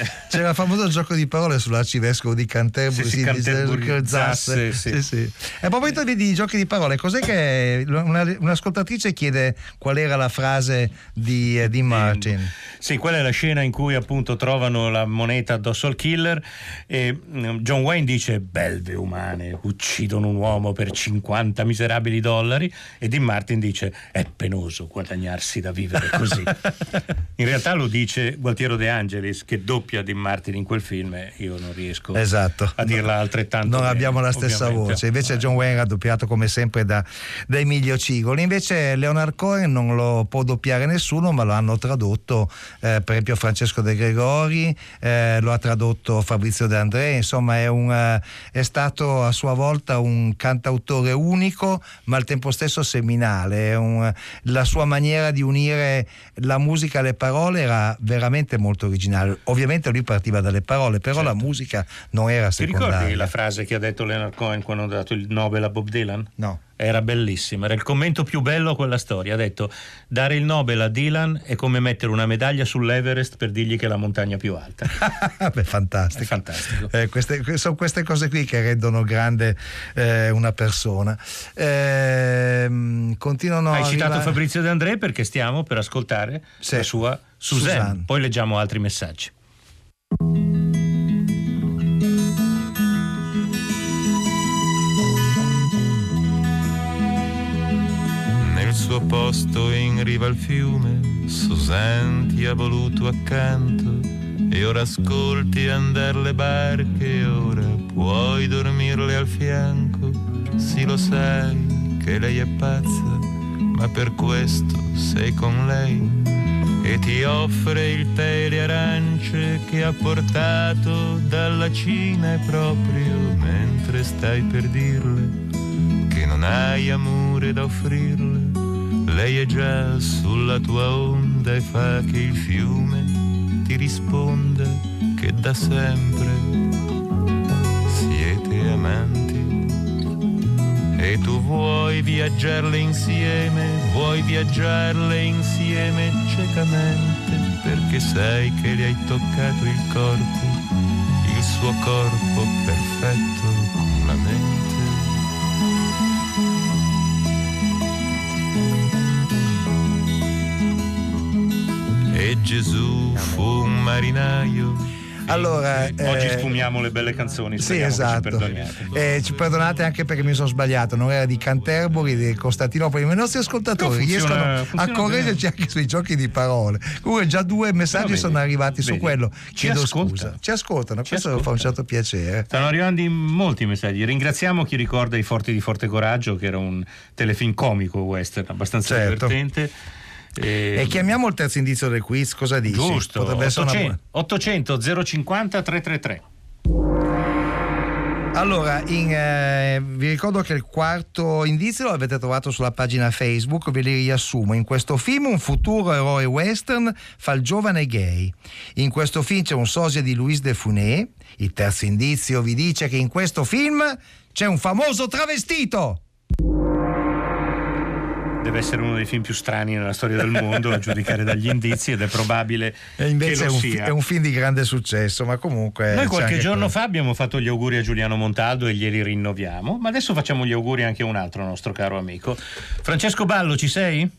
Speaker 2: C'era il famoso gioco di parole sull'arcivescovo di Canterbury.
Speaker 1: Sì, sì, Canterbury
Speaker 2: Zasse, sì. sì, a proposito di, di, giochi di parole, cos'è che una, un'ascoltatrice chiede qual era la frase di, eh, di Martin?
Speaker 1: Sì, quella è la scena in cui appunto trovano la moneta addosso al killer e mm, John Wayne dice belve umane uccidono un uomo per 50 miserabili dollari e Dean Martin dice è penoso guadagnarsi da vivere così. in realtà lo dice Gualtiero De Angelis che doppia Dean Martin in quel film io non riesco
Speaker 2: esatto.
Speaker 1: a dirla altrettanto.
Speaker 2: Non
Speaker 1: bene,
Speaker 2: abbiamo la stessa
Speaker 1: ovviamente.
Speaker 2: voce, invece John Wayne ha doppiato come sempre da, da Emilio Cigoli, invece Leonard Cohen non lo può doppiare nessuno ma lo hanno tradotto eh, per esempio Francesco De Gregori, eh, lo ha tradotto Fabrizio De André, insomma è, un, eh, è, stato a sua volta un cantautore unico ma al tempo stesso seminale, un, la sua maniera di unire la musica alle parole era veramente molto originale, ovviamente lui partiva dalle parole, però certo. la musica non era secondaria.
Speaker 1: Ti ricordi la frase che ha detto Leonard Cohen quando ha dato il Nobel a Bob Dylan?
Speaker 2: No.
Speaker 1: Era bellissima, era il commento più bello a quella storia. Ha detto: dare il Nobel a Dylan è come mettere una medaglia sull'Everest per dirgli che è la montagna più alta.
Speaker 2: Beh, fantastico.
Speaker 1: Fantastico.
Speaker 2: Eh, queste, sono queste cose qui che rendono grande eh, una persona. Eh, continuano
Speaker 1: Hai citato
Speaker 2: arrivare...
Speaker 1: Fabrizio De André perché stiamo per ascoltare
Speaker 2: Sì.
Speaker 1: la sua Suzanne.
Speaker 2: Suzanne.
Speaker 1: Poi leggiamo altri messaggi.
Speaker 10: Nel suo posto in riva al fiume, Suzanne ti ha voluto accanto e ora ascolti andar le barche, ora puoi dormirle al fianco. Sì, lo sai che lei è pazza, ma per questo sei con lei e ti offre il tè le arance che ha portato dalla Cina e proprio mentre stai per dirle che non hai amore da offrirle, lei è già sulla tua onda e fa che il fiume ti risponda che da sempre siete amanti. E tu vuoi viaggiarle insieme, vuoi viaggiarle insieme ciecamente, perché sai che le hai toccato il corpo, il suo corpo perfetto con la mente. E Gesù fu un marinaio.
Speaker 2: Allora,
Speaker 1: Oggi
Speaker 2: eh,
Speaker 1: sfumiamo le belle canzoni.
Speaker 2: Sì,
Speaker 1: che ci
Speaker 2: esatto.
Speaker 1: perdoniate.
Speaker 2: Eh, ci perdonate anche perché mi sono sbagliato, non era di Canterbury, di Costantinopoli, ma i nostri ascoltatori
Speaker 1: No, funziona-
Speaker 2: riescono a
Speaker 1: funziona
Speaker 2: correggerci anche sui giochi di parole. Comunque già due messaggi
Speaker 1: vedi,
Speaker 2: sono arrivati su
Speaker 1: vedi,
Speaker 2: quello.
Speaker 1: ci
Speaker 2: Chiedo
Speaker 1: ascolta.
Speaker 2: scusa. Ci ascoltano,
Speaker 1: Ci
Speaker 2: questo
Speaker 1: ascolta.
Speaker 2: fa un certo piacere.
Speaker 1: Stanno arrivando in molti messaggi. Ringraziamo chi ricorda I Forti di Forte Coraggio, che era un telefilm comico western abbastanza
Speaker 2: Certo.
Speaker 1: divertente. E,
Speaker 2: E chiamiamo il terzo indizio del quiz, cosa dici?
Speaker 1: Giusto,
Speaker 2: Potrebbe essere una buona-
Speaker 1: 800, 800 050 333.
Speaker 2: Allora, in, eh, vi ricordo che il quarto indizio lo avete trovato sulla pagina Facebook, ve li riassumo. In questo film un futuro eroe western fa il giovane gay. In questo film c'è un sosia di Louis de Funès. Il terzo indizio vi dice che in questo film c'è un famoso travestito.
Speaker 1: Deve essere uno dei film più strani nella storia del mondo, a giudicare dagli indizi, ed è probabile
Speaker 2: E invece
Speaker 1: che
Speaker 2: è un, fi- è un film di grande successo, ma comunque...
Speaker 1: Noi qualche giorno
Speaker 2: quello.
Speaker 1: fa abbiamo fatto gli auguri a Giuliano Montaldo e glieli rinnoviamo, ma adesso facciamo gli auguri anche a un altro nostro caro amico. Francesco Ballo, ci sei?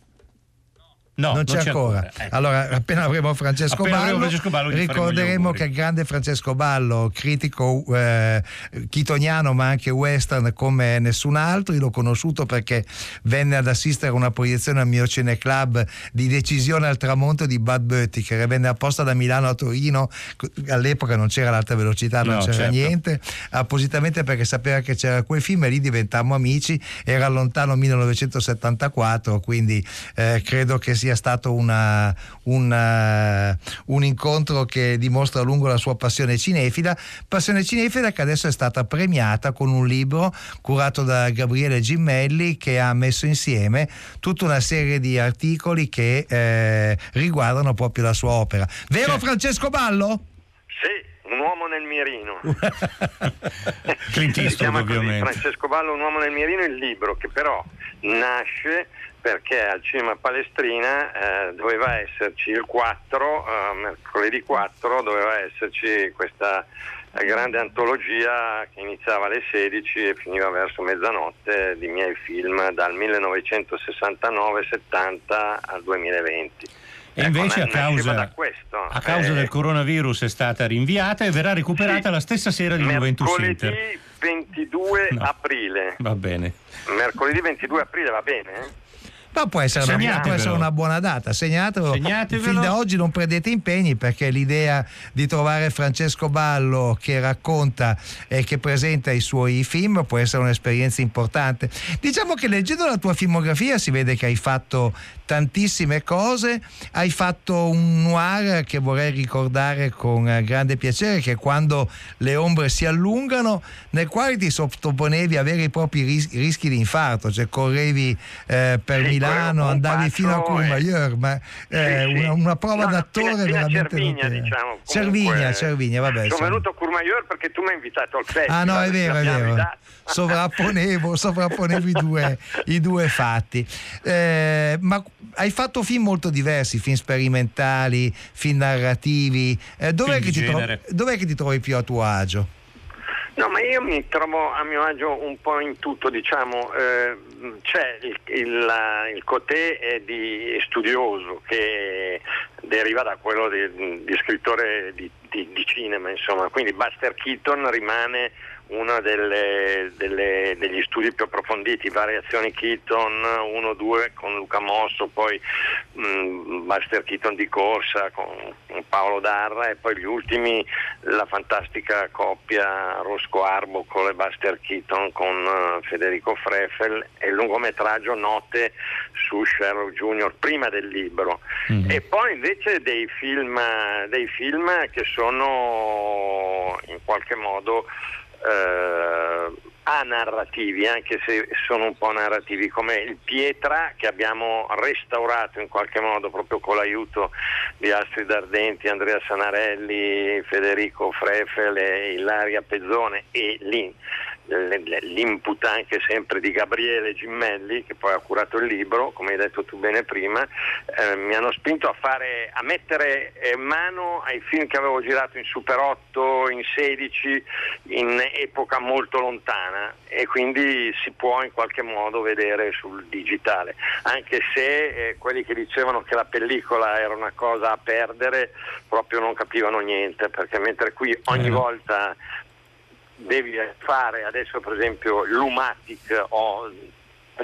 Speaker 1: No,
Speaker 2: non c'è ancora.
Speaker 1: Ecco.
Speaker 2: Allora, appena avremo Francesco
Speaker 1: Appena
Speaker 2: Ballo,
Speaker 1: Francesco Ballo,
Speaker 2: ricorderemo che il grande Francesco Ballo, critico eh, chitoniano ma anche western come nessun altro, io l'ho conosciuto perché venne ad assistere a una proiezione al mio cineclub di Decisione al tramonto di Bud Böttcher, venne apposta da Milano a Torino, all'epoca non c'era l'alta velocità, non
Speaker 1: No,
Speaker 2: c'era
Speaker 1: certo.
Speaker 2: niente, appositamente perché sapeva che c'era quel film e lì diventammo amici, era lontano 1974, quindi eh, credo che sia stato una- una- un incontro che dimostra a lungo la sua passione cinefila, passione cinefila che adesso è stata premiata con un libro curato da Gabriele Gimmelli che ha messo insieme tutta una serie di articoli che eh, riguardano proprio la sua opera. Vero Francesco Ballo?
Speaker 11: Sì, un uomo nel mirino.
Speaker 1: Clint Eastwood,
Speaker 11: così,
Speaker 1: ovviamente.
Speaker 11: Francesco Ballo, Un uomo nel mirino, il libro che però nasce perché al cinema Palestrina eh, doveva esserci il 4, eh, mercoledì 4, doveva esserci questa grande antologia che iniziava alle 16 e finiva verso mezzanotte di miei film dal 1969-70 al 2020.
Speaker 1: E invece a
Speaker 11: Ecco, na- nasceva
Speaker 1: causa,
Speaker 11: questo.
Speaker 1: a causa
Speaker 11: Eh,
Speaker 1: del coronavirus è stata rinviata e verrà recuperata la stessa sera di Juventus Inter.
Speaker 11: Mercoledì 22
Speaker 1: No.
Speaker 11: aprile.
Speaker 1: Va bene.
Speaker 11: Mercoledì 22 aprile va bene?
Speaker 2: Ma può essere, una, può essere una buona data, segnatelo.
Speaker 1: Segnatevelo.
Speaker 2: Fin da oggi non prendete impegni perché l'idea di trovare Francesco Ballo che racconta e che presenta i suoi film può essere un'esperienza importante. Diciamo che leggendo la tua filmografia si vede che hai fatto tantissime cose, hai fatto un noir che vorrei ricordare con grande piacere, che è quando le ombre si allungano, nel quale ti sottoponevi a veri e propri ris- rischi di infarto, cioè correvi eh, per Milano Milano,
Speaker 11: un
Speaker 2: andavi fino a
Speaker 11: e-
Speaker 2: Courmayeur, ma eh,
Speaker 11: Sì, sì.
Speaker 2: una, una prova
Speaker 11: No,
Speaker 2: d'attore
Speaker 11: fino
Speaker 2: veramente
Speaker 11: Cervigna,
Speaker 2: notevole.
Speaker 11: diciamo.
Speaker 2: Cervigna,
Speaker 11: Comunque,
Speaker 2: Cervigna, vabbè.
Speaker 11: Sono
Speaker 2: insomma.
Speaker 11: venuto a Courmayeur perché tu mi hai invitato al festival.
Speaker 2: Ah no, è vero, è vero. Sovrapponevo, sovrapponevo i, due, i due fatti. Eh, ma hai fatto film molto diversi, film sperimentali, film narrativi. Eh, dov'è,
Speaker 1: Film
Speaker 2: che
Speaker 1: di
Speaker 2: ti tro-
Speaker 1: genere.
Speaker 2: dov'è che ti trovi più a tuo agio?
Speaker 11: No, ma io mi trovo a mio agio un po' in tutto, diciamo, eh, c'è il, il, il cotè di studioso che deriva da quello di, di scrittore di, di- di cinema, insomma, quindi Buster Keaton rimane uno degli studi più approfonditi, variazioni Keaton 1-2 con Luca Mosso, poi mh, Buster Keaton di corsa con, con Paolo Darra e poi gli ultimi la fantastica coppia Rosco Arbocol e Buster Keaton con eh, Federico Freffel e il lungometraggio Note su Sherlock Jr. prima del libro e poi invece dei film, dei film che sono in qualche modo eh, anarrativi, anche se sono un po' narrativi, come il Pietra che abbiamo restaurato in qualche modo proprio con l'aiuto di Astrid Ardenti, Andrea Sanarelli, Federico Freffel e Ilaria Pezzone e lì l'input anche sempre di Gabriele Gimmelli che poi ha curato il libro come hai detto tu bene prima eh, mi hanno spinto a fare a mettere eh, mano ai film che avevo girato in Super 8 in 16 in epoca molto lontana e quindi si può in qualche modo vedere sul digitale. Anche se eh, quelli che dicevano che la pellicola era una cosa a perdere proprio non capivano niente perché mentre qui ogni volta devi fare adesso per esempio l'Umatic o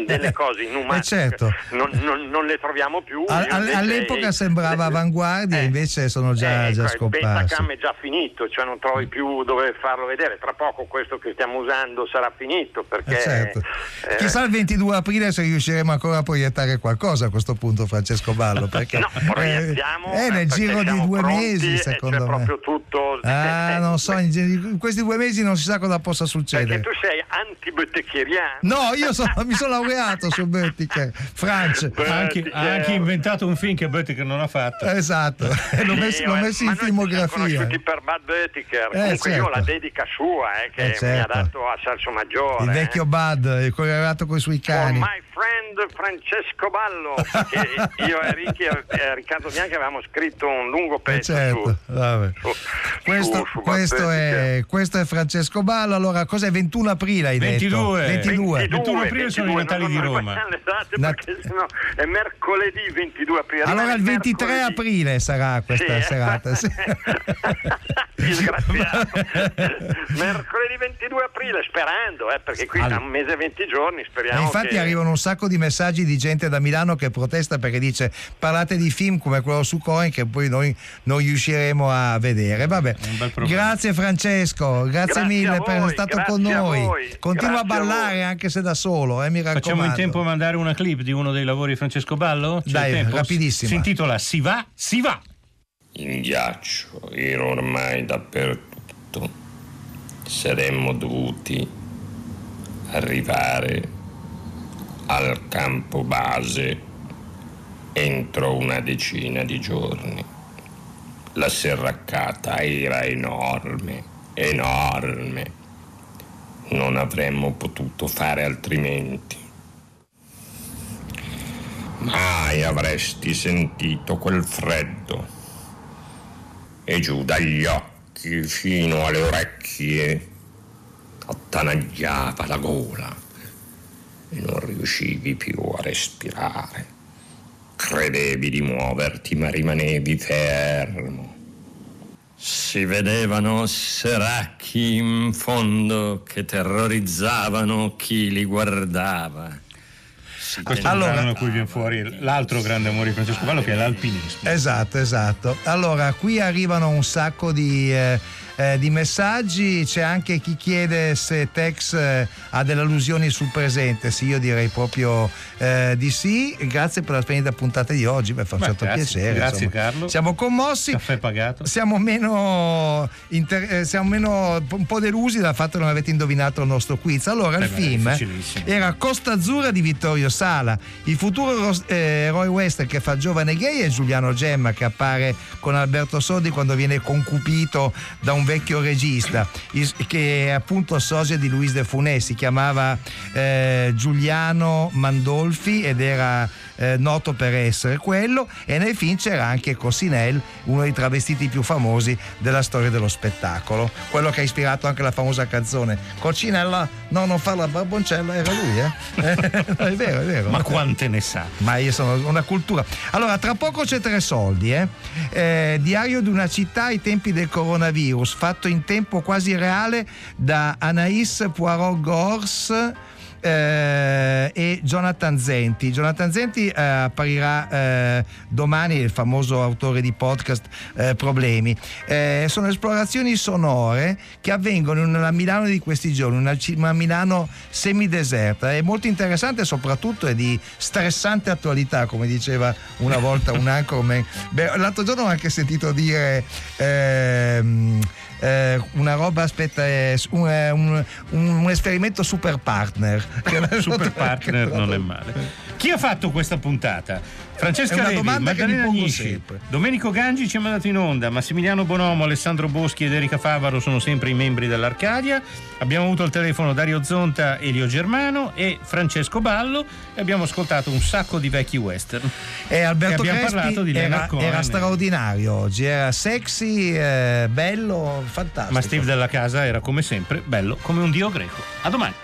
Speaker 11: delle cose in Umatic
Speaker 2: Eh, certo.
Speaker 11: non, non- non le troviamo più
Speaker 2: al-
Speaker 11: invece-
Speaker 2: all'epoca sembrava avanguardia, invece sono già,
Speaker 11: eh,
Speaker 2: già
Speaker 11: il
Speaker 2: scomparsi.
Speaker 11: Betacam è già finito, cioè non trovi più dove farlo vedere. Tra poco questo che stiamo usando sarà finito perché
Speaker 2: Eh, certo.
Speaker 11: eh,
Speaker 2: Chissà il 22 aprile se riusciremo ancora a proiettare qualcosa a questo punto, Francesco Ballo. Perché
Speaker 11: No, proiettiamo,
Speaker 2: eh,
Speaker 11: eh,
Speaker 2: nel
Speaker 11: perché
Speaker 2: giro di due mesi, secondo me.
Speaker 11: proprio tutto.
Speaker 2: Ah, non so, in, questi due mesi non si sa cosa possa
Speaker 11: Perché
Speaker 2: succedere.
Speaker 11: tu sei antibotecheriano.
Speaker 2: No, io sono- mi sono laureato su Böttcher, Franz.
Speaker 1: Ha anche, ha anche inventato un film che Böttcher non ha fatto.
Speaker 2: Esatto, l'ho messo, l'ho
Speaker 11: eh,
Speaker 2: messo
Speaker 11: ma
Speaker 2: in filmografia.
Speaker 11: conosciuti per Bad Böttcher.
Speaker 2: Eh,
Speaker 11: Comunque io ho
Speaker 2: certo.
Speaker 11: la dedica sua eh, che
Speaker 2: Eh,
Speaker 11: mi ha
Speaker 2: certo.
Speaker 11: dato a Salso Maggiore.
Speaker 2: Il
Speaker 11: eh.
Speaker 2: vecchio Bud, il correlato con i suoi
Speaker 11: For
Speaker 2: cani.
Speaker 11: my friend Francesco Ballo, perché io e Ricky e e Riccardo Bianchi avevamo scritto un lungo
Speaker 2: Eh,
Speaker 11: pezzo
Speaker 2: certo, vabbè.
Speaker 11: su,
Speaker 2: Questo,
Speaker 11: su- su
Speaker 2: questo è, questo è Francesco Ballo. Allora, cos'è 21 aprile? Hai
Speaker 1: 22.
Speaker 2: detto? 22.
Speaker 1: 21 aprile sono i
Speaker 11: 22,
Speaker 1: Natali
Speaker 11: non-
Speaker 1: di Roma.
Speaker 11: date
Speaker 2: Nat-
Speaker 11: perché sennò è mercoledì 22 aprile.
Speaker 2: Allora, il 23
Speaker 11: mercoledì.
Speaker 2: aprile sarà questa
Speaker 11: Sì.
Speaker 2: serata. sì.
Speaker 11: Disgraziato. mercoledì 22 aprile, sperando, eh, perché qui
Speaker 2: Allora.
Speaker 11: tra un mese e 20 giorni
Speaker 2: E
Speaker 11: speriamo.
Speaker 2: infatti
Speaker 11: che...
Speaker 2: arrivano un sacco di messaggi di gente da Milano che protesta perché dice parlate di film come quello su Coin che poi noi non riusciremo a vedere. Vabbè. Grazie Francesco, grazie,
Speaker 1: Grazie a
Speaker 2: mille per essere stato
Speaker 1: grazie
Speaker 2: con
Speaker 1: a
Speaker 2: noi. Continua a
Speaker 1: grazie a
Speaker 2: ballare anche se da solo, eh, mi raccomando.
Speaker 1: Facciamo in tempo a mandare una clip di uno dei lavori di Francesco Ballo? C'è
Speaker 2: Dai,
Speaker 1: il tempo?
Speaker 2: rapidissima.
Speaker 1: Si intitola Si va, si va.
Speaker 12: In ghiaccio era ormai dappertutto. Saremmo dovuti arrivare al campo base entro una decina di giorni. La serraccata era enorme, enorme. Non avremmo potuto fare altrimenti. Mai avresti sentito quel freddo. E giù dagli occhi fino alle orecchie attanagliava la gola e non riuscivi più a respirare. Credevi di muoverti ma rimanevi fermo. Si vedevano seracchi in fondo che terrorizzavano chi li guardava. Si
Speaker 1: Questo è un brano da cui viene fuori l'altro grande amore di Francesco Ballo che è l'alpinismo.
Speaker 2: Esatto, esatto. Allora, qui arrivano un sacco di, eh, eh, di messaggi, c'è anche chi chiede se Tex eh, ha delle allusioni sul presente, sì, io direi proprio eh, di sì. Grazie per la splendida puntata di oggi, mi fa un
Speaker 1: Beh,
Speaker 2: certo
Speaker 1: grazie,
Speaker 2: piacere.
Speaker 1: grazie,
Speaker 2: insomma.
Speaker 1: Carlo.
Speaker 2: Siamo commossi.
Speaker 1: Caffè pagato.
Speaker 2: Siamo meno, inter- eh, siamo meno un po' delusi dal fatto che non avete indovinato il nostro quiz. Allora,
Speaker 1: Eh
Speaker 2: il
Speaker 1: beh,
Speaker 2: film era Costa Azzurra di Vittorio sala. Il futuro eh, eroe western che fa giovane gay è Giuliano Gemma che appare con Alberto Sodi quando viene concupito da un vecchio regista che è appunto sosia di Luis de Funès, si chiamava eh, Giuliano Mandolfi ed era eh, noto per essere quello e nel film c'era anche Cossinel, uno dei travestiti più famosi della storia dello spettacolo, quello che ha ispirato anche la famosa canzone Coccinella, no non fa la barboncella, era lui eh? è vero, è vero.
Speaker 1: Ma quante ne sa?
Speaker 2: Ma io sono una cultura. Allora, tra poco c'è tre soldi, eh? Eh, diario di una città ai tempi del coronavirus, fatto in tempo quasi reale da Anaïs Poirot Gors eh, e Jonathan Zenti. Jonathan Zenti eh, apparirà eh, domani, il famoso autore di podcast eh, Problemi. Eh, sono esplorazioni sonore che avvengono in una Milano di questi giorni, una, una Milano semideserta. È molto interessante soprattutto è di stressante attualità, come diceva una volta un anchorman. Beh, l'altro giorno ho anche sentito dire... Ehm, eh, una roba, aspetta, è un, un, un, esperimento super partner.
Speaker 1: super partner non è male. Chi ha fatto questa puntata? Francesca
Speaker 2: domanda
Speaker 1: Maddalena
Speaker 2: sempre.
Speaker 1: Domenico Gangi ci ha mandato in onda, Massimiliano Bonomo, Alessandro Boschi ed Erika Favaro sono sempre i membri dell'Arcadia. Abbiamo avuto al telefono Dario Zonta, Elio Germano e Francesco Ballo e abbiamo ascoltato un sacco di vecchi western.
Speaker 2: E Alberto
Speaker 1: e abbiamo
Speaker 2: Crespi
Speaker 1: parlato di
Speaker 2: era,
Speaker 1: Cohen.
Speaker 2: era straordinario oggi, era sexy, eh, bello, fantastico.
Speaker 1: Ma Steve della casa era come sempre bello come un dio greco. A domani.